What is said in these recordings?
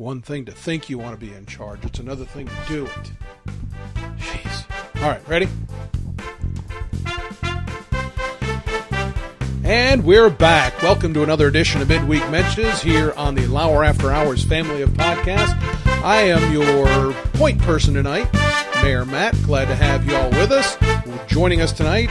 one thing to think you want to be in charge, it's another thing to do it. Jeez. All right, ready? And we're back. Welcome to another edition of Midweek Mentions here on the Lauer After Hours family of podcasts. I am your point person tonight, Mayor Matt. Glad to have you all with us. Joining us tonight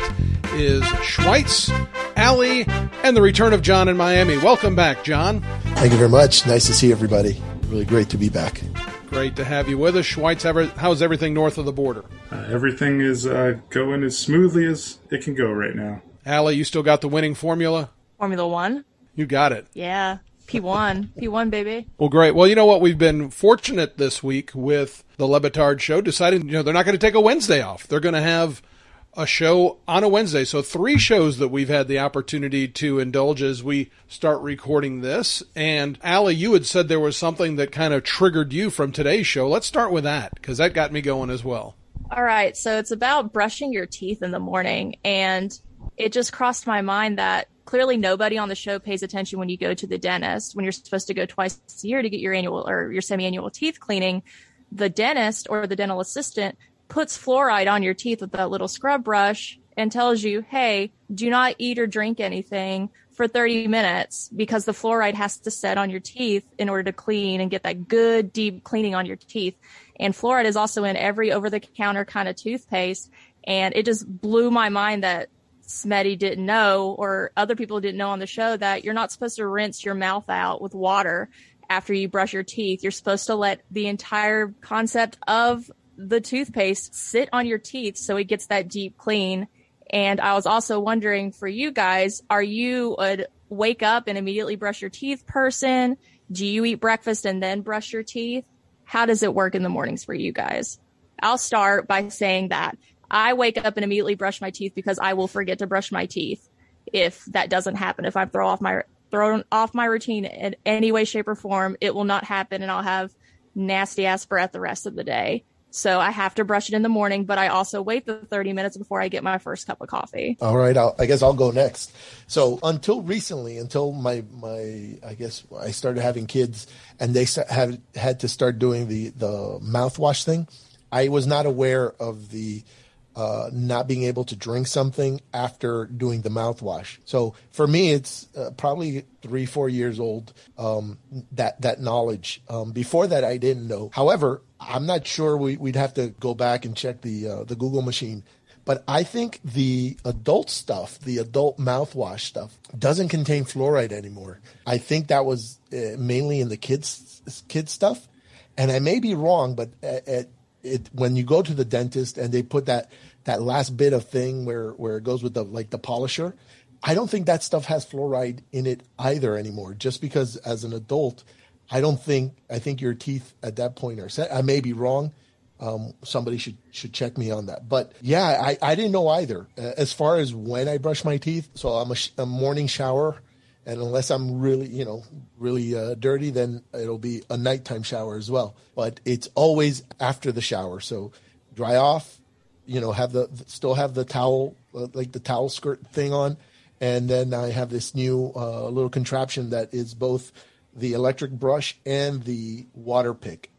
is Schweitz, Allie, and the return of John in Miami. Welcome back, John. Thank you very much. Nice to see everybody. Really great to be back. Great to have you with us. Schweitz, how's everything north of the border? Uh, everything is uh, going as smoothly as it can go right now. Allie, you still got the winning formula? Formula One? You got it. Yeah. P1. P1, baby. Well, great. Well, you know what? We've been fortunate this week with the Le Batard show deciding, you know, they're not going to take a Wednesday off. They're going to have a show on a Wednesday. So three shows that we've had the opportunity to indulge as we start recording this. And Allie, you had said there was something that kind of triggered you from today's show. Let's start with that because that got me going as well. All right. So it's about brushing your teeth in the morning. And it just crossed my mind that clearly nobody on the show pays attention when you go to the dentist when you're supposed to go twice a year to get your annual or your semi-annual teeth cleaning the dentist or the dental assistant puts fluoride on your teeth with that little scrub brush and tells you, hey, do not eat or drink anything for 30 minutes because the fluoride has to set on your teeth in order to clean and get that good deep cleaning on your teeth. And fluoride is also in every over the counter kind of toothpaste. And it just blew my mind that Smetty didn't know or other people didn't know on the show that you're not supposed to rinse your mouth out with water after you brush your teeth. You're supposed to let the entire concept of the toothpaste sit on your teeth so it gets that deep clean. And I was also wondering for you guys, are you a wake up and immediately brush your teeth person? Do you eat breakfast and then brush your teeth? How does it work in the mornings for you guys? I'll start by saying that I wake up and immediately brush my teeth because I will forget to brush my teeth if that doesn't happen. If I throw off my thrown off my routine in any way, shape, or form, it will not happen and I'll have nasty ass breath the rest of the day. So I have to brush it in the morning, but I also wait the 30 minutes before I get my first cup of coffee. All right. I'll, I guess I'll go next. So until recently, until my, my, I guess I started having kids and they have had to start doing the, the mouthwash thing. I was not aware of the, uh, not being able to drink something after doing the mouthwash. So for me, it's uh, probably three, four years old. Um, that that knowledge. Um, before that, I didn't know. However, I'm not sure. We, would have to go back and check the uh, the Google machine. But I think the adult stuff, the adult mouthwash stuff, doesn't contain fluoride anymore. I think that was uh, mainly in the kids kids stuff, and I may be wrong, but at, at it when you go to the dentist and they put that that last bit of thing where where it goes with the like the polisher i don't think that stuff has fluoride in it either anymore. Just because as an adult i don't think i think your teeth at that point are set. I may be wrong. Um, somebody should should check me on that. But yeah i, I didn't know either. As far as when i brush my teeth so i'm a, a morning shower and unless I'm really, you know, really uh, dirty, then it'll be a nighttime shower as well. But it's always after the shower. So dry off, you know, have the still have the towel, uh, like the towel skirt thing on, and then I have this new uh, little contraption that is both the electric brush and the water pick,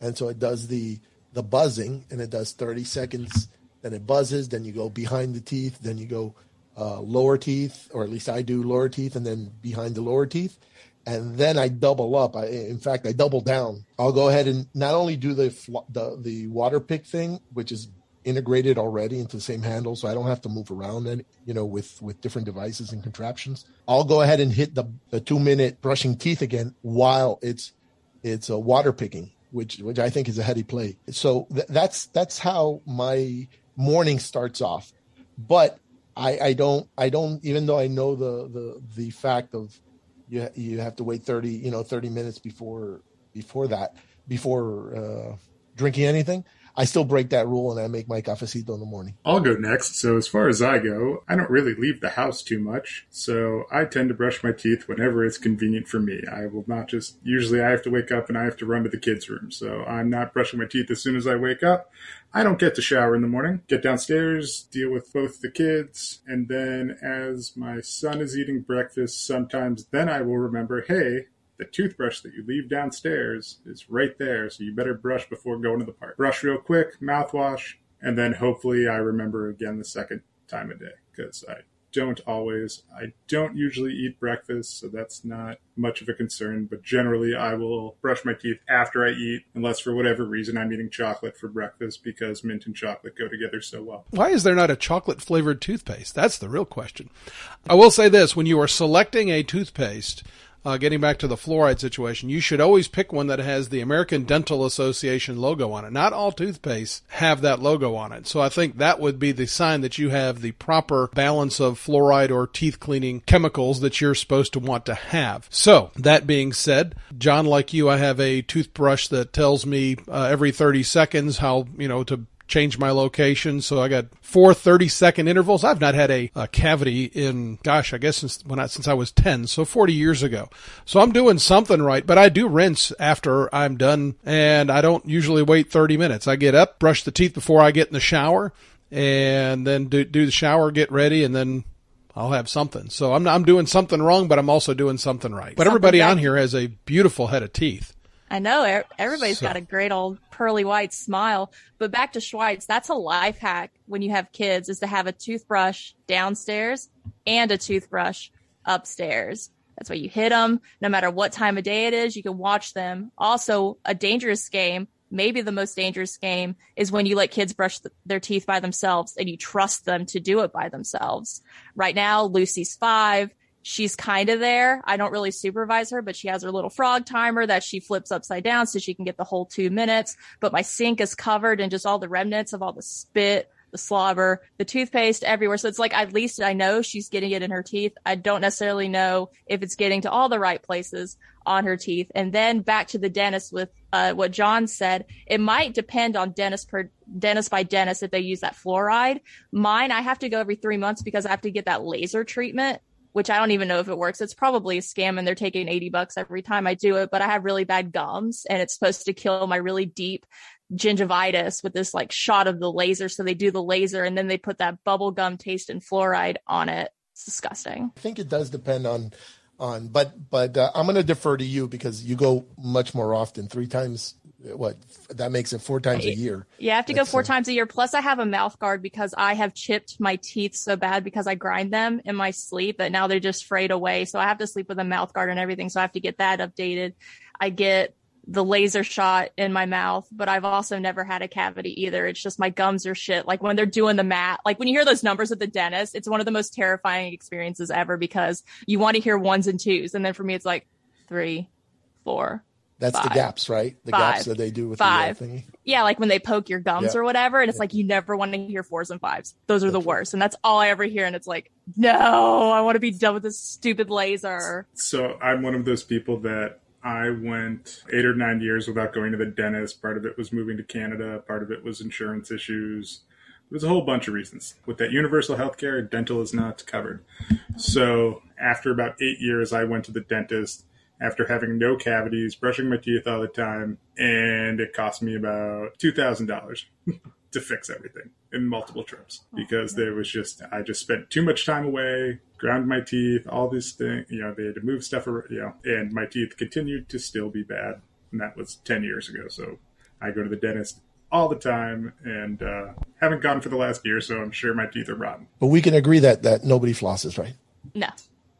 and so it does the the buzzing, and it does 30 seconds. Then it buzzes. Then you go behind the teeth. Then you go uh, lower teeth, or at least I do lower teeth, and then behind the lower teeth, and then I double up. I, in fact, I double down. I'll go ahead and not only do the the the water pick thing, which is integrated already into the same handle, so I don't have to move around and you know with with different devices and contraptions. I'll go ahead and hit the the two minute brushing teeth again while it's it's a water picking, which which I think is a heady play. So th- that's that's how my morning starts off. But I, I don't I don't even though I know the the the fact of you you have to wait 30 you know 30 minutes before before that before uh, drinking anything I still break that rule and I make my cafecito in the morning. I'll go next. So, as far as I go, I don't really leave the house too much. So, I tend to brush my teeth whenever it's convenient for me. I will not just, usually, I have to wake up and I have to run to the kids' room. So, I'm not brushing my teeth as soon as I wake up. I don't get to shower in the morning, get downstairs, deal with both the kids, and then as my son is eating breakfast, sometimes then I will remember, hey, the toothbrush that you leave downstairs is right there. So you better brush before going to the park. Brush real quick, mouthwash, and then hopefully I remember again the second time a day because I don't always. I don't usually eat breakfast, so that's not much of a concern. But generally, I will brush my teeth after I eat, unless for whatever reason I'm eating chocolate for breakfast because mint and chocolate go together so well. Why is there not a chocolate flavored toothpaste? That's the real question. I will say this when you are selecting a toothpaste, uh, getting back to the fluoride situation, you should always pick one that has the American Dental Association logo on it. Not all toothpastes have that logo on it. So I think that would be the sign that you have the proper balance of fluoride or teeth cleaning chemicals that you're supposed to want to have. So that being said, John, like you, I have a toothbrush that tells me uh, every 30 seconds how, you know, to change my location. So I got four 30 second intervals. I've not had a, a cavity in, gosh, I guess since when I, since I was 10. So 40 years ago. So I'm doing something right, but I do rinse after I'm done and I don't usually wait 30 minutes. I get up, brush the teeth before I get in the shower and then do, do the shower, get ready and then I'll have something. So I'm, I'm doing something wrong, but I'm also doing something right. But Something everybody on here has a beautiful head of teeth. I know everybody's So- got a great old pearly white smile, but back to Schweitz, that's a life hack when you have kids is to have a toothbrush downstairs and a toothbrush upstairs. That's why you hit them no matter what time of day it is. You can watch them. Also, a dangerous game, maybe the most dangerous game is when you let kids brush th- their teeth by themselves and you trust them to do it by themselves. Right now, Lucy's five she's kind of there. I don't really supervise her, but she has her little frog timer that she flips upside down so she can get the whole two minutes. But my sink is covered in just all the remnants of all the spit, the slobber, the toothpaste everywhere. So it's like at least I know she's getting it in her teeth. I don't necessarily know if it's getting to all the right places on her teeth. And then back to the dentist with uh, what John said. It might depend on dentist per dentist by dentist if they use that fluoride. Mine, I have to go every three months because I have to get that laser treatment which I don't even know if it works. It's probably a scam and they're taking 80 bucks every time I do it, but I have really bad gums and it's supposed to kill my really deep gingivitis with this like shot of the laser. So they do the laser and then they put that bubble gum taste and fluoride on it. It's disgusting. I think it does depend on on but but uh, I'm going to defer to you because you go much more often, three times what that makes it four times a year. Yeah, I have to go four uh, times a year. Plus, I have a mouth guard because I have chipped my teeth so bad because I grind them in my sleep that now they're just frayed away. So I have to sleep with a mouth guard and everything. So I have to get that updated. I get the laser shot in my mouth, but I've also never had a cavity either. It's just my gums are shit. Like when they're doing the math, like when you hear those numbers at the dentist, it's one of the most terrifying experiences ever because you want to hear ones and twos. And then for me, it's like three, four, That's the gaps, right? The Five. gaps that they do with Five. the uh, thingy. yeah, like when they poke your gums Yeah. or whatever, and it's like you never want to hear fours and fives. Those are the That's right. worst, and that's all I ever hear. And it's like, no, I want to be done with this stupid laser. So I'm one of those people that I went eight or nine years without going to the dentist. Part of it was moving to Canada. Part of it was insurance issues. There was a whole bunch of reasons. With that universal health care, dental is not covered. So after about eight years, I went to the dentist after having no cavities, brushing my teeth all the time, and it cost me about two thousand dollars to fix everything in multiple trips because there was just I just spent too much time away, ground my teeth, all this thing. You know, they had to move stuff, around, you know, and my teeth continued to still be bad, and that was ten years ago. So I go to the dentist all the time, and uh, haven't gone for the last year, so I'm sure my teeth are rotten. But we can agree that that nobody flosses, right? No,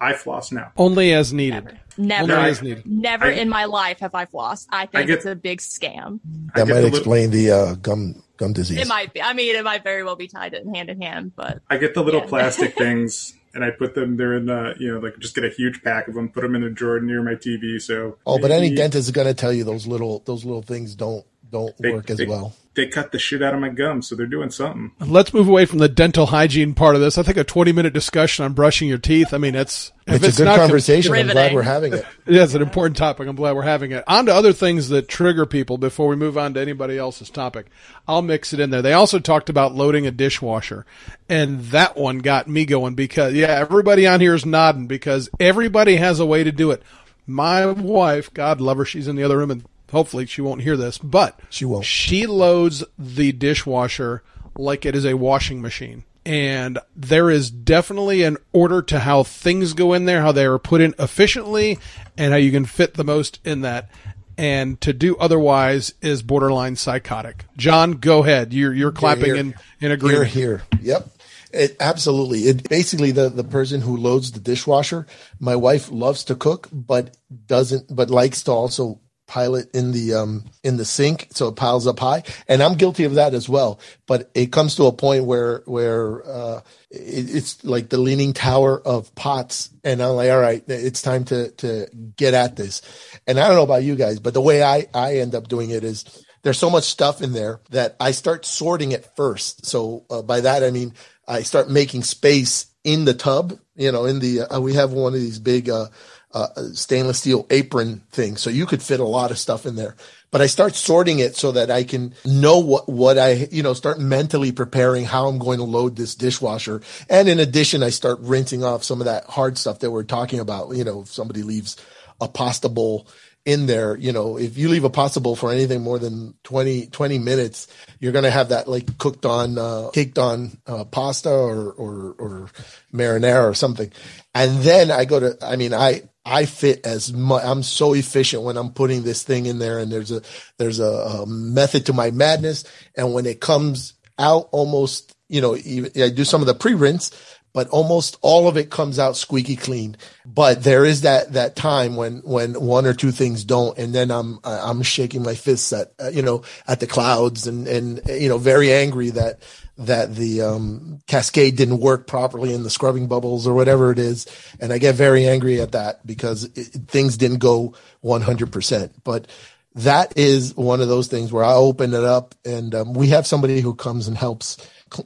I floss now. Only as needed. never, Only as needed. never I- in my life have I flossed. I think get- it's a big scam. That might the little- explain the uh, gum gum disease. It might be. I mean, it might very well be tied in hand in hand, but I get the little Yeah. plastic things and I put them. They're in the you know like just get a huge pack of them, put them in a drawer near my TV. So oh, but any dentist is going to tell you those little those little things don't don't they- work as they- well. They cut the shit out of my gums, so they're doing something. Let's move away from the dental hygiene part of this. I think a 20 minute discussion on brushing your teeth. I mean, it's, if It's, a good not com- conversation. I'm glad we're having it. Yeah, it's an important topic. I'm glad we're having it. On to other things that trigger people before we move on to anybody else's topic. I'll mix it in there. They also talked about loading a dishwasher. And that one got me going because, yeah, everybody on here is nodding because everybody has a way to do it. My wife, God love her, she's in the other room and hopefully she won't hear this, but She won't. She loads the dishwasher like it is a washing machine. and there is definitely an order to how things go in there, how they are put in efficiently, and how you can fit the most in that. And to do otherwise is borderline psychotic. John, go ahead. You're you're clapping Here, in in agreement. Here, here. Yep. It, absolutely. It basically the the person who loads the dishwasher. My wife loves to cook, but doesn't, but likes to also pile it in the um in the sink so it piles up high. And i'm guilty of that as well. But it comes to a point where where uh it, it's like the leaning tower of pots. And i'm like all right it's time to to get at this. And i don't know about you guys but the way i i end up doing it is there's so much stuff in there that i start sorting it first. So uh, by that i mean i start making space in the tub you know in the uh, we have one of these big uh uh, stainless steel apron thing. So you could fit a lot of stuff in there. But I start sorting it so that I can know what, what I, you know, start mentally preparing how I'm going to load this dishwasher. And in addition, I start rinsing off some of that hard stuff that we're talking about. You know, if somebody leaves a pasta bowl in there, you know, if you leave a pasta bowl for anything more than 20, 20 minutes, you're going to have that like cooked on, uh, caked on, uh, pasta or, or, or marinara or something. And then I go to, I mean, I, I fit as much. I'm so efficient when I'm putting this thing in there, and there's a there's a, a method to my madness. And when it comes out, almost you know, I do some of the pre rinse, but almost all of it comes out squeaky clean. But there is that that time when when one or two things don't, and then I'm I'm shaking my fists at you know at the clouds and and you know very angry that that the um, cascade didn't work properly in the scrubbing bubbles or whatever it is. And I get very angry at that because it, things didn't go 100%. But that is one of those things where I open it up and um, we have somebody who comes and helps,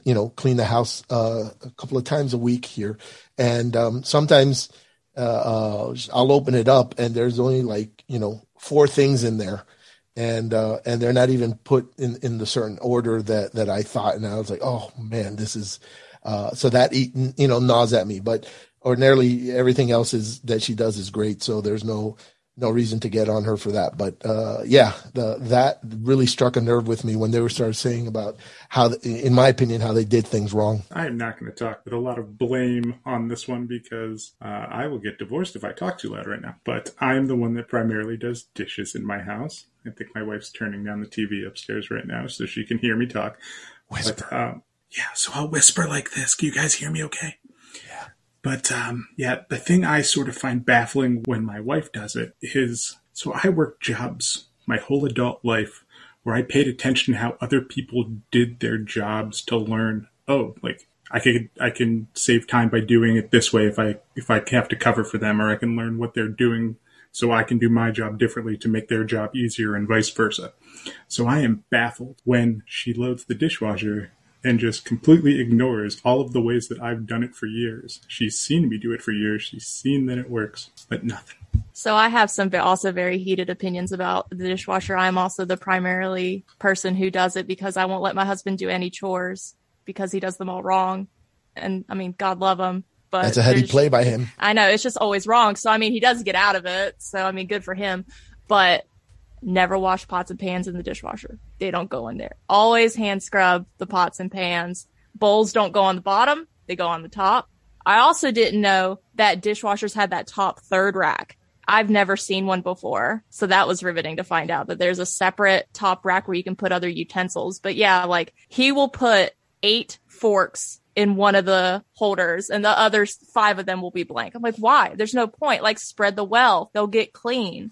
you know, clean the house uh, a couple of times a week here. And um, sometimes uh, uh, I'll open it up and there's only like, you know, four things in there and uh, and they're not even put in in the certain order that that I thought, and I was like, oh man, this is uh, so that you know gnaws at me. But ordinarily, everything else is that she does is great, so there's no no reason to get on her for that. But uh, yeah, the, that really struck a nerve with me when they were started saying about how, in my opinion, how they did things wrong. I am not going to talk with a lot of blame on this one because uh, I will get divorced if I talk too loud right now. But I am the one that primarily does dishes in my house. I think my wife's turning down the TV upstairs right now so she can hear me talk. Whisper. But, um, yeah, so I'll whisper like this. Can you guys hear me okay? But um, yeah, the thing I sort of find baffling when my wife does it is so I worked jobs my whole adult life where I paid attention to how other people did their jobs to learn, oh, like I could I can save time by doing it this way if I if I have to cover for them or I can learn what they're doing so I can do my job differently to make their job easier and vice versa. So I am baffled when she loads the dishwasher and just completely ignores all of the ways that I've done it for years. She's seen me do it for years. She's seen that it works, but nothing. So I have some also very heated opinions about the dishwasher. I'm also the primarily person who does it because I won't let my husband do any chores because he does them all wrong. And I mean, God love him. But that's a heady play by him. I know it's just always wrong. So I mean, he does get out of it. So I mean, good for him. But Never wash pots and pans in the dishwasher. They don't go in there. Always hand scrub the pots and pans. Bowls don't go on the bottom. They go on the top. I also didn't know that dishwashers had that top third rack. I've never seen one before. So that was riveting to find out that there's a separate top rack where you can put other utensils. But yeah, like he will put eight forks in one of the holders and the other five of them will be blank. I'm like, why? There's no point. Like spread the wealth. They'll get clean.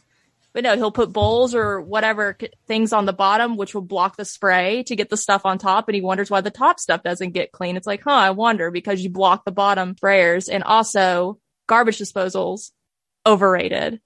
But no, he'll put bowls or whatever things on the bottom, which will block the spray to get the stuff on top. And he wonders why the top stuff doesn't get clean. It's like, huh, I wonder because you block the bottom sprayers and also garbage disposals overrated.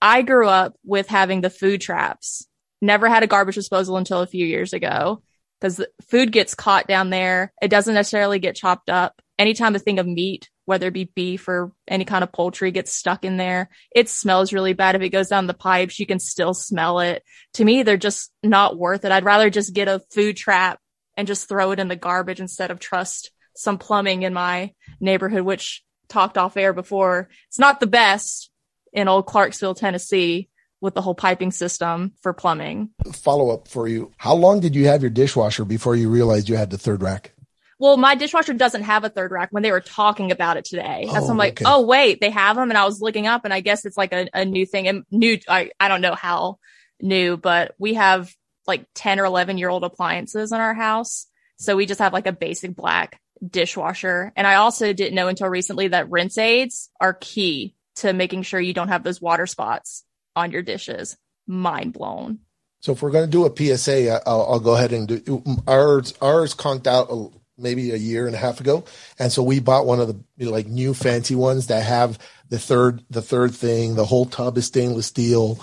I grew up with having the food traps. Never had a garbage disposal until a few years ago because food gets caught down there. It doesn't necessarily get chopped up. Anytime a thing of meat whether it be beef or any kind of poultry gets stuck in there. It smells really bad. If it goes down the pipes, you can still smell it. To me, they're just not worth it. I'd rather just get a food trap and just throw it in the garbage instead of trust some plumbing in my neighborhood, which talked off air before. It's not the best in old Clarksville, Tennessee with the whole piping system for plumbing. Follow up for you. How long did you have your dishwasher before you realized you had the third rack? Well, my dishwasher doesn't have a third rack when they were talking about it today. That's Oh, I'm like, okay. oh wait, they have them. And I was looking up and I guess it's like a, a new thing and new. I, I don't know how new, but we have like 10 or 11 year old appliances in our house. So we just have like a basic black dishwasher. And I also didn't know until recently that rinse aids are key to making sure you don't have those water spots on your dishes. Mind blown. So if we're going to do a PSA, I'll, I'll go ahead and do ours. Ours conked out a, maybe a year and a half ago, and so we bought one of the you know, like new fancy ones that have the third the third thing. The whole tub is stainless steel.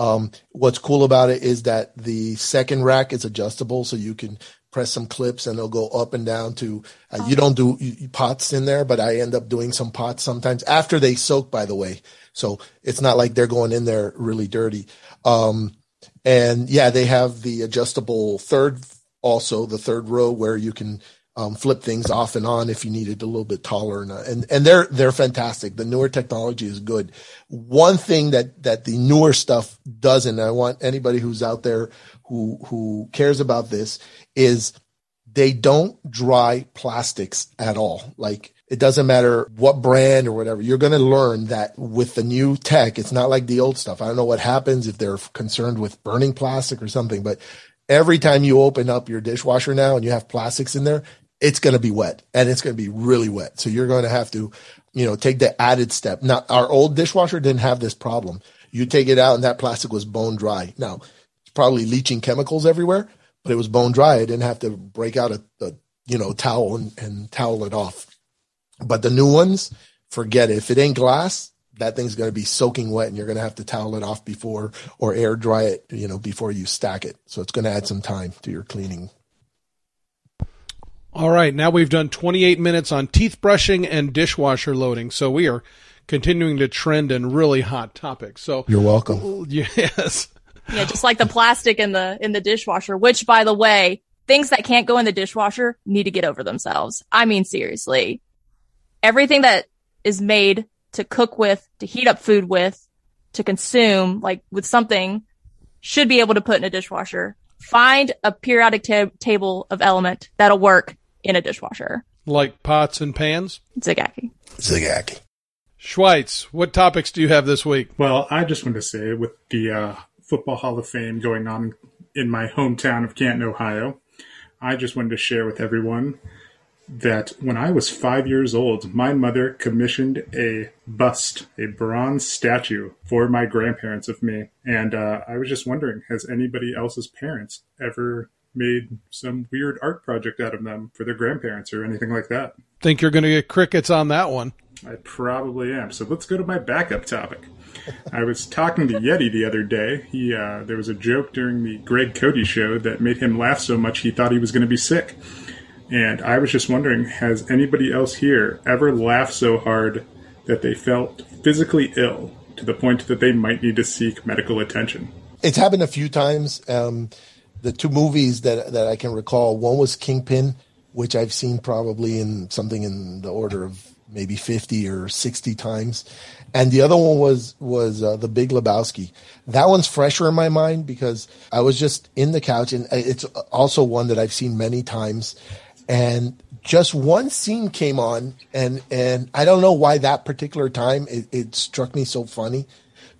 Um, what's cool about it is that the second rack is adjustable, so you can press some clips and they'll go up and down to. Uh, You don't do pots in there, but I end up doing some pots sometimes after they soak. By the way, so it's not like they're going in there really dirty. Um, and yeah, they have the adjustable third, also the third row where you can um, flip things off and on if you need it a little bit taller. And, uh, and and they're they're fantastic. The newer technology is good. One thing that that the newer stuff doesn't, I want anybody who's out there who who cares about this is they don't dry plastics at all. Like it doesn't matter what brand or whatever. You're going to learn that with the new tech, it's not like the old stuff. I don't know what happens if they're concerned with burning plastic or something, but every time you open up your dishwasher now and you have plastics in there, it's going to be wet and it's going to be really wet. So you're going to have to, you know, take the added step. Now, our old dishwasher didn't have this problem. You take it out and that plastic was bone dry. Now, it's probably leaching chemicals everywhere, but it was bone dry. I didn't have to break out a, a you know, towel and, and towel it off. But the new ones, forget it. If it ain't glass, that thing's going to be soaking wet and you're going to have to towel it off before or air dry it, you know, before you stack it. So it's going to add some time to your cleaning. All right, now we've done 28 minutes on teeth brushing and dishwasher loading. So we are continuing to trend in really hot topics. So You're welcome. yes. Yeah, just like the plastic in the in the dishwasher, which by the way, things that can't go in the dishwasher need to get over themselves. I mean seriously. Everything that is made to cook with, to heat up food with, to consume like with something should be able to put in a dishwasher. Find a periodic ta- table of element that'll work in a dishwasher. Like pots and pans. Zigaki. Zigaki. Schweitz, what topics do you have this week? Well, I just want to say with the uh, Football Hall of Fame going on in my hometown of Canton, Ohio, I just wanted to share with everyone that when I was five years old, my mother commissioned a bust, a bronze statue for my grandparents of me. And uh, I was just wondering, has anybody else's parents ever made some weird art project out of them for their grandparents or anything like that? Think you're going to get crickets on that one. I probably am. So let's go to my backup topic. I was talking to Yeti the other day. He uh, there was a joke during the Greg Cote show that made him laugh so much he thought he was going to be sick. And I was just wondering, has anybody else here ever laughed so hard that they felt physically ill to the point that they might need to seek medical attention? It's happened a few times. Um, the two movies that that I can recall, one was Kingpin, which I've seen probably in something in the order of maybe fifty or sixty times, and the other one was was uh, The Big Lebowski. That one's fresher in my mind because I was just in the couch, and it's also one that I've seen many times, and just one scene came on, and and I don't know why that particular time it, it struck me so funny,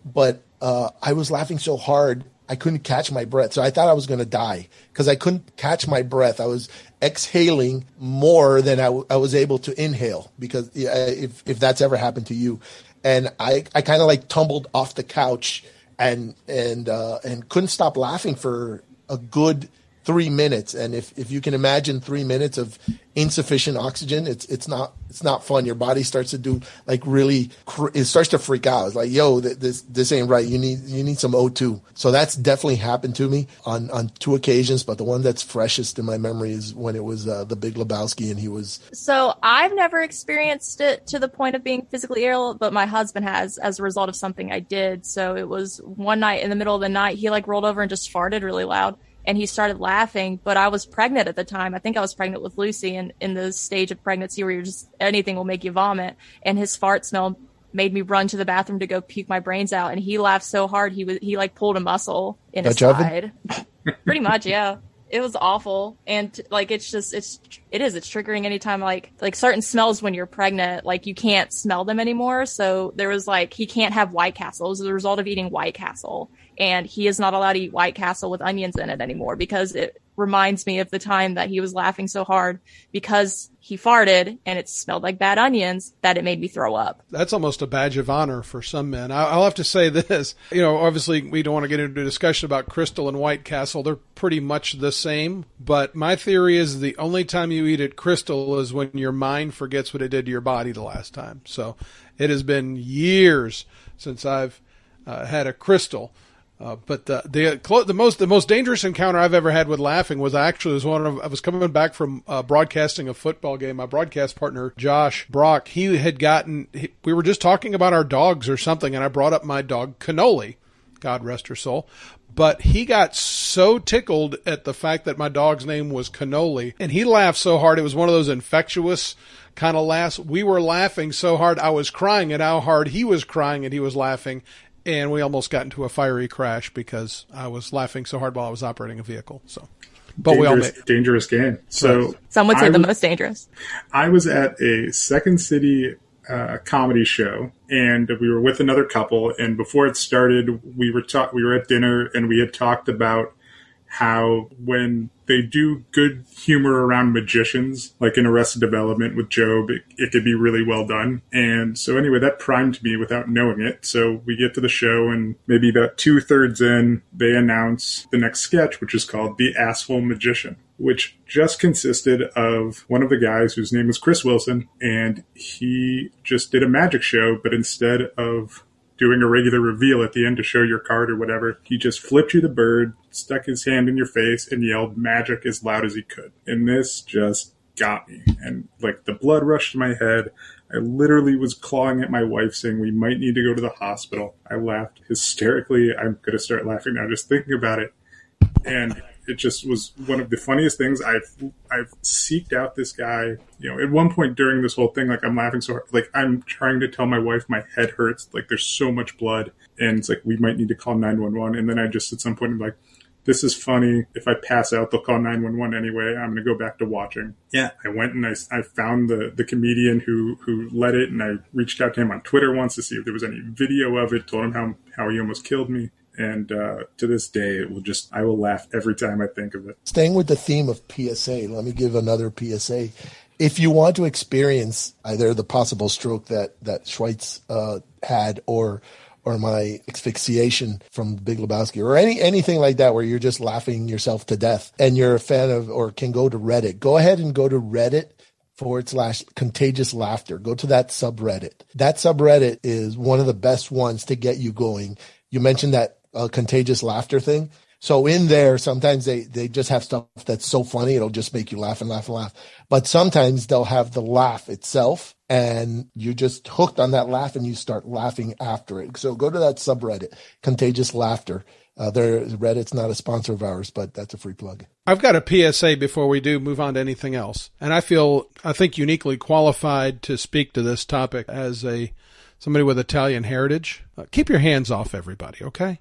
but uh, I was laughing so hard I couldn't catch my breath. So I thought I was going to die because I couldn't catch my breath. I was exhaling more than I, w- I was able to inhale because if, if that's ever happened to you. And I, I kind of like tumbled off the couch and, and, uh, and couldn't stop laughing for a good three minutes. And if, if you can imagine three minutes of insufficient oxygen, it's, it's not, it's not fun. Your body starts to do like really, it starts to freak out. It's like, yo, th- this, this ain't right. You need, you need some O2. So that's definitely happened to me on, on two occasions. But the one that's freshest in my memory is when it was, uh, the big Lebowski and he was, So I've never experienced it to the point of being physically ill, but my husband has as a result of something I did. So it was one night in the middle of the night, he like rolled over and just farted really loud and he started laughing, but I was pregnant at the time. I think I was pregnant with Lucy and in the stage of pregnancy where you're just anything will make you vomit. And his fart smell made me run to the bathroom to go puke my brains out. And he laughed so hard he was he like pulled a muscle in his Dutch oven? side. Pretty much, yeah. it was awful and like it's just it's it is it's triggering anytime like like certain smells when you're pregnant like you can't smell them anymore so there was like he can't have white castle as a result of eating white castle and he is not allowed to eat white castle with onions in it anymore because it reminds me of the time that he was laughing so hard because he farted and it smelled like bad onions that it made me throw up. That's almost a badge of honor for some men. I'll have to say this. You know, obviously, we don't want to get into a discussion about Krystal and White Castle. They're pretty much the same. But my theory is the only time you eat at Krystal is when your mind forgets what it did to your body the last time. So it has been years since I've uh, had a Krystal. Uh, but the, the the most the most dangerous encounter I've ever had with laughing was actually was one of I was coming back from uh, broadcasting a football game. My broadcast partner Josh Brock he had gotten he, we were just talking about our dogs or something, and I brought up my dog Cannoli, God rest her soul. But he got so tickled at the fact that my dog's name was Cannoli, and he laughed so hard it was one of those infectious kind of laughs. We were laughing so hard I was crying at how hard he was crying and he was laughing and we almost got into a fiery crash because I was laughing so hard while I was operating a vehicle. So, but dangerous, we all made dangerous game. So some would say I the was, most dangerous. I was at a Second City uh, comedy show, and we were with another couple. And before it started, we were ta- we were at dinner, and we had talked about how when they do good humor around magicians, like in Arrested Development with GOB, it, it, could be really well done. And so anyway, that primed me without knowing it. So we get to the show and maybe about two thirds in, they announce the next sketch, which is called The Asshole Magician which just consisted of one of the guys whose name was Chris Wilson, and he just did a magic show, but instead of doing a regular reveal at the end to show your card or whatever. He just flipped you the bird, stuck his hand in your face, and yelled magic as loud as he could. And this just got me. And like the blood rushed to my head. I literally was clawing at my wife saying we might need to go to the hospital. I laughed hysterically. I'm going to start laughing now just thinking about it. And it just was one of the funniest things. I've I've seeked out this guy. You know, at one point during this whole thing, like I'm laughing so hard, like I'm trying to tell my wife my head hurts. Like there's so much blood, and it's like we might need to call 911. And then I just at some point I'm like, this is funny. If I pass out, they'll call 911 anyway. I'm going to go back to watching. Yeah, I went and I, I found the, the comedian who, who led it and I reached out to him on Twitter once to see if there was any video of it, told him how, how he almost killed me and uh, to this day, it will just I will laugh every time I think of it. Staying with the theme of PSA, let me give another PSA. If you want to experience either the possible stroke that that Schweitz uh, had, or or my asphyxiation from Big Lebowski, or any anything like that, where you're just laughing yourself to death, and you're a fan of, or can go to Reddit, go ahead and go to Reddit forward slash contagious laughter. Go to that subreddit. That subreddit is one of the best ones to get you going. You mentioned that uh, contagious laughter thing. So in there, sometimes they, they just have stuff that's so funny. It'll just make you laugh and laugh and laugh. But sometimes they'll have the laugh itself and you're just hooked on that laugh and you start laughing after it. So go to that subreddit, contagious laughter. Uh, there, Reddit's not a sponsor of ours, but that's a free plug. I've got a PSA before we do move on to anything else. And I feel, I think uniquely qualified to speak to this topic as a, somebody with Italian heritage. Uh, keep your hands off everybody, okay?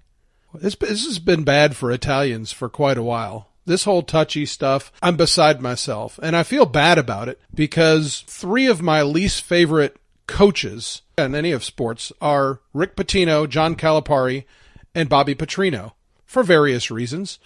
This, this has been bad for Italians for quite a while. This whole touchy stuff, I'm beside myself. And I feel bad about it because three of my least favorite coaches in any of sports are Rick Pitino, John Calipari, and Bobby Petrino for various reasons.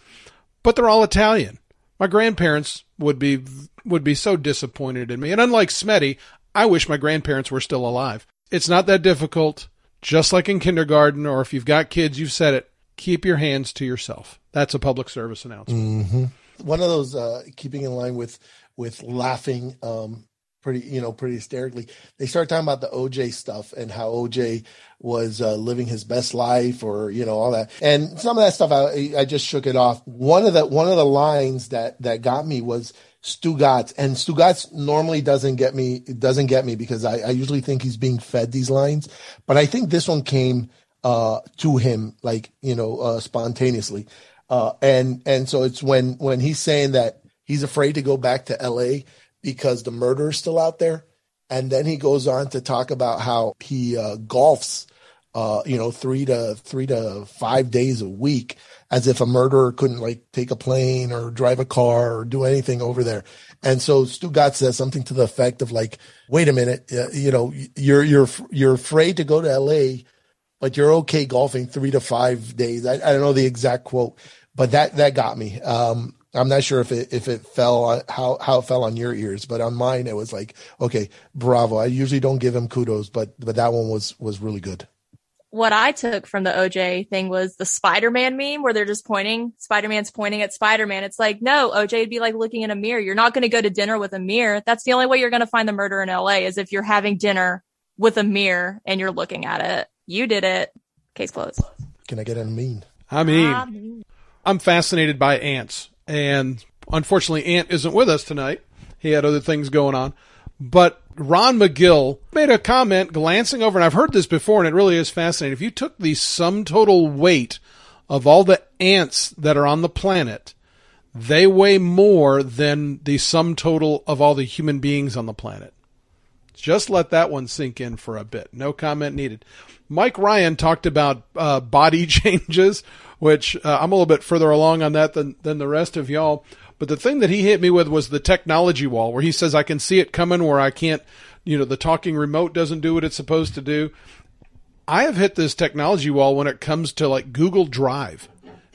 But they're all Italian. My grandparents would be would be so disappointed in me. And unlike Smetty, I wish my grandparents were still alive. It's not that difficult. Just like in kindergarten, or if you've got kids, you've said it keep your hands to yourself. That's a public service announcement. Mm-hmm. One of those, uh, keeping in line with with laughing, um, pretty you know pretty hysterically. They start talking about the OJ stuff and how OJ was uh, living his best life, or you know all that. And some of that stuff, I, I just shook it off. One of the one of the lines that that got me was. Stugotz and Stugotz normally doesn't get me doesn't get me because I, I usually think he's being fed these lines, but I think this one came uh, to him, like you know, uh, spontaneously. Uh, and and so it's when when he's saying that he's afraid to go back to L.A. because the murder is still out there, and then he goes on to talk about how he uh, golfs uh, you know, three to three to five days a week, as if a murderer couldn't like take a plane or drive a car or do anything over there. And so Stugotz says something to the effect of like, "Wait a minute, uh, you know, you're you're you're afraid to go to L.A." But you're okay golfing three to five days. I, I don't know the exact quote, but that that got me. Um, I'm not sure if it if it fell on how how it fell on your ears, but on mine it was like, okay, bravo. I usually don't give him kudos, but but that one was was really good what I took from the OJ thing was the Spider-Man meme where they're just pointing, Spider-Man's pointing at Spider-Man. It's like, no, OJ would be like looking in a mirror. You're not going to go to dinner with a mirror. That's the only way you're going to find the murder in LA is if you're having dinner with a mirror and you're looking at it. You did it. Case closed. Can I get a mean? I mean, I'm fascinated by ants and unfortunately Ant isn't with us tonight. He had other things going on, but Ron McGill made a comment glancing over, and I've heard this before, and it really is fascinating. If you took the sum total weight of all the ants that are on the planet, they weigh more than the sum total of all the human beings on the planet. Just let that one sink in for a bit. No comment needed. Mike Ryan talked about uh, body changes, which uh, I'm a little bit further along on that than, than the rest of y'all. But the thing that he hit me with was the technology wall, where he says I can see it coming, where I can't, you know, the talking remote doesn't do what it's supposed to do. I have hit this technology wall when it comes to like Google Drive.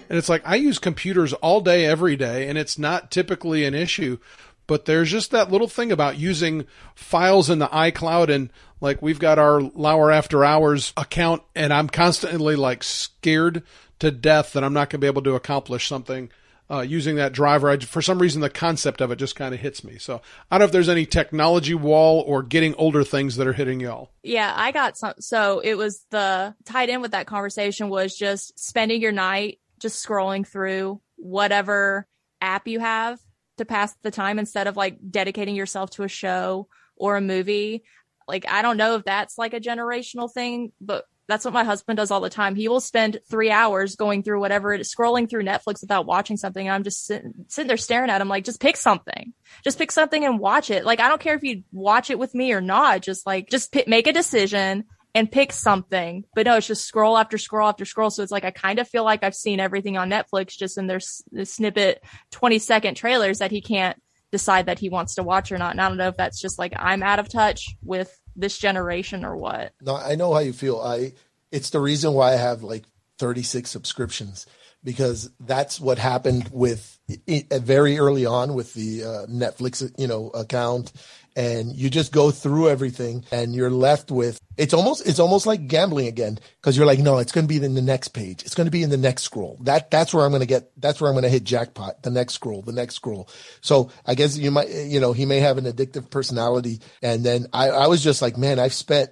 And it's like I use computers all day, every day, and it's not typically an issue. But there's just that little thing about using files in the iCloud and like we've got our Lauer After Hours account, and I'm constantly like scared to death that I'm not going to be able to accomplish something uh, using that driver. I, for some reason, the concept of it just kind of hits me. So I don't know if there's any technology wall or getting older things that are hitting y'all. Yeah, I got some. So it was the tied in with that conversation was just spending your night just scrolling through whatever app you have to pass the time instead of like dedicating yourself to a show or a movie. Like, I don't know if that's like a generational thing, but that's what my husband does all the time. He will spend three hours going through whatever it is, scrolling through Netflix without watching something. And I'm just sitting, sitting there staring at him like, just pick something. Just pick something and watch it. Like, I don't care if you watch it with me or not. Just like, just make a decision and pick something. But no, it's just scroll after scroll after scroll. So it's like, I kind of feel like I've seen everything on Netflix just in their snippet 20 second trailers that he can't decide that he wants to watch or not. And I don't know if that's just like, I'm out of touch with this generation or what. No, I know how you feel. I it's the reason why I have like 36 subscriptions because that's what happened with it, very early on with the uh, Netflix, you know, account and you just go through everything and you're left with it's almost it's almost like gambling again because you're like no it's going to be in the next page. It's going to be in the next scroll. That that's where i'm going to get that's where i'm going to hit jackpot. The next scroll the next scroll. So i guess you might you know he may have an addictive personality. And then i i was just like man i've spent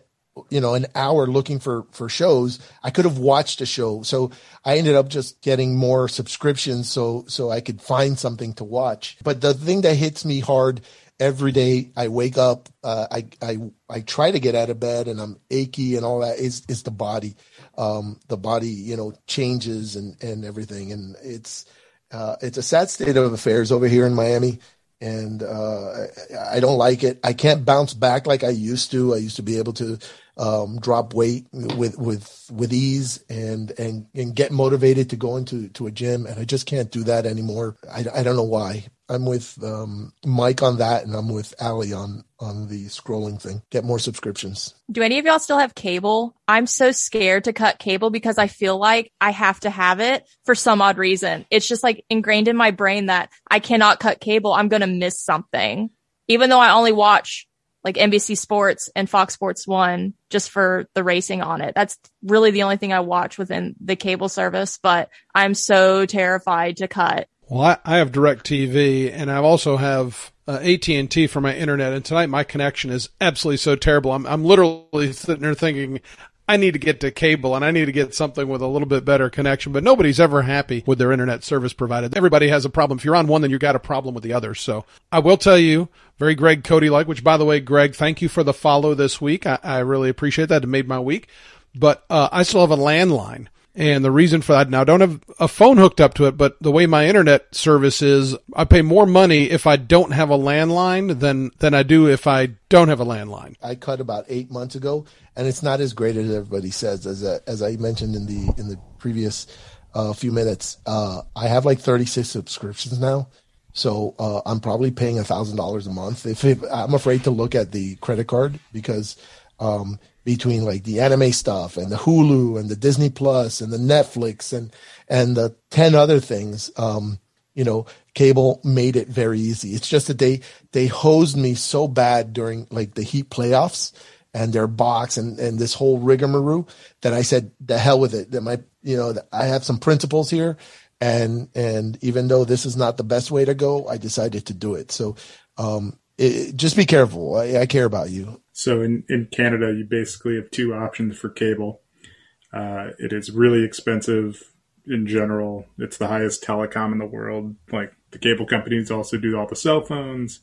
you know an hour looking for for shows. I could have watched a show. So i ended up just getting more subscriptions so so i could find something to watch. But the thing that hits me hard every day I wake up, uh, I, I, I try to get out of bed and I'm achy and all that is, is the body. Um, the body, you know, changes and, and everything. And it's, uh, it's a sad state of affairs over here in Miami. And, uh, I, I don't like it. I can't bounce back like I used to. I used to be able to, um, drop weight with, with, with ease and, and, and get motivated to go into, to a gym. And I just can't do that anymore. I, I don't know why. I'm with um, Mike on that, and I'm with Allie on on the scrolling thing. Get more subscriptions. Do any of y'all still have cable? I'm so scared to cut cable because I feel like I have to have it for some odd reason. It's just like ingrained in my brain that I cannot cut cable. I'm going to miss something, even though I only watch like NBC Sports and Fox Sports One just for the racing on it. That's really the only thing I watch within the cable service, but I'm so terrified to cut well, I, I have DirecTV, and I also have uh, AT&T for my internet. And tonight my connection is absolutely so terrible. I'm I'm literally sitting there thinking I need to get to cable and I need to get something with a little bit better connection. But nobody's ever happy with their internet service provided. Everybody has a problem. If you're on one, then you got a problem with the other. So I will tell you, very Greg Cote like. Which, by the way, Greg, thank you for the follow this week. I, I really appreciate that. It made my week. But uh, I still have a landline And the reason for that, now I don't have a phone hooked up to it, but the way my internet service is, I pay more money if I don't have a landline than, than I do if I don't have a landline. I cut about eight months ago, and it's not as great as everybody says. As a, as I mentioned in the in the previous uh, few minutes, uh, I have like 36 subscriptions now, so uh, I'm probably paying a thousand dollars a month. If, if I'm afraid to look at the credit card because um, between like the anime stuff and the Hulu and the Disney Plus and the Netflix and and the ten other things, um, you know, cable made it very easy. It's just that they they hosed me so bad during like the Heat playoffs and their box and and this whole rigmarole that I said the hell with it. That my you know I have some principles here and and even though this is not the best way to go, I decided to do it. So um, it, just be careful. I, I, care about you. So in in Canada, you basically have two options for cable. Uh, it is really expensive in general. It's the highest telecom in the world. Like the cable companies also do all the cell phones.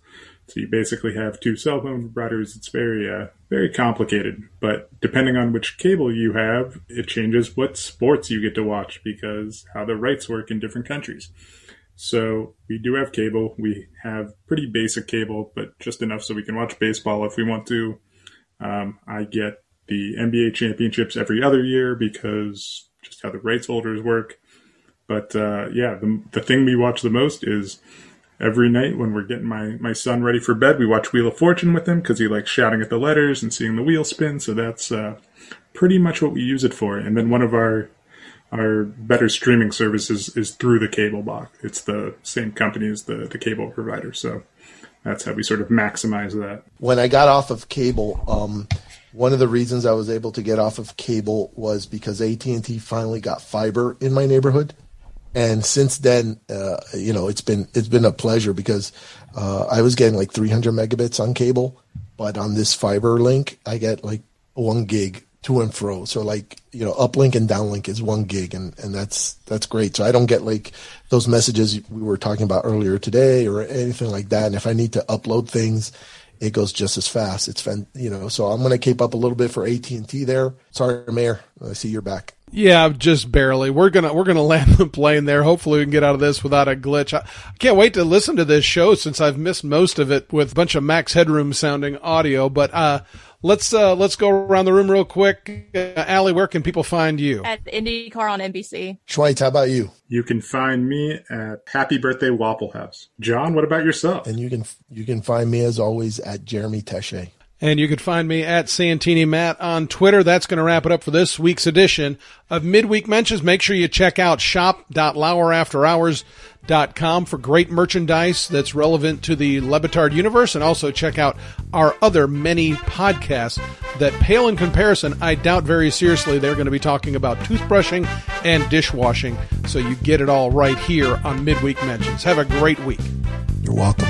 So you basically have two cell phone providers. It's very, uh, very complicated. But depending on which cable you have, it changes what sports you get to watch because how the rights work in different countries. So we do have cable. We have pretty basic cable, but just enough so we can watch baseball if we want to. Um, I get the NBA championships every other year because just how the rights holders work. But uh, yeah, the, the thing we watch the most is every night when we're getting my, my son ready for bed, we watch Wheel of Fortune with him because he likes shouting at the letters and seeing the wheel spin. So that's uh, pretty much what we use it for. And then one of our our better streaming services is through the cable box. It's the same company as the, the cable provider. So that's how we sort of maximize that. When I got off of cable, um, one of the reasons I was able to get off of cable was because AT&T finally got fiber in my neighborhood and since then, uh, you know, it's been it's been a pleasure because uh, I was getting like 300 megabits on cable, but on this fiber link, I get like one gig to and fro. So like you know, uplink and downlink is one gig, and and that's that's great. So I don't get like those messages we were talking about earlier today or anything like that. And if I need to upload things, it goes just as fast. It's you know, so I'm going to keep up a little bit for AT and T there. Sorry, Mayor. I see you're back. Yeah, just barely. We're gonna we're gonna land the plane there. Hopefully, we can get out of this without a glitch. I, can't wait to listen to this show since I've missed most of it with a bunch of Max Headroom sounding audio. But uh, let's uh, let's go around the room real quick. Uh, Allie, where can people find you? At IndyCar on NBC. Schweitz, how about you? You can find me at Happy Birthday Waffle House. John, what about yourself? And you can you can find me as always at Jeremy Teche. And you can find me at Santini Matt on Twitter. That's going to wrap it up for this week's edition of Midweek Mentions. Make sure you check out shop.lauerafterhours.com for great merchandise that's relevant to the Le Batard universe. And also check out our other many podcasts that pale in comparison. I doubt very seriously they're going to be talking about toothbrushing and dishwashing. So you get it all right here on Midweek Mentions. Have a great week. You're welcome.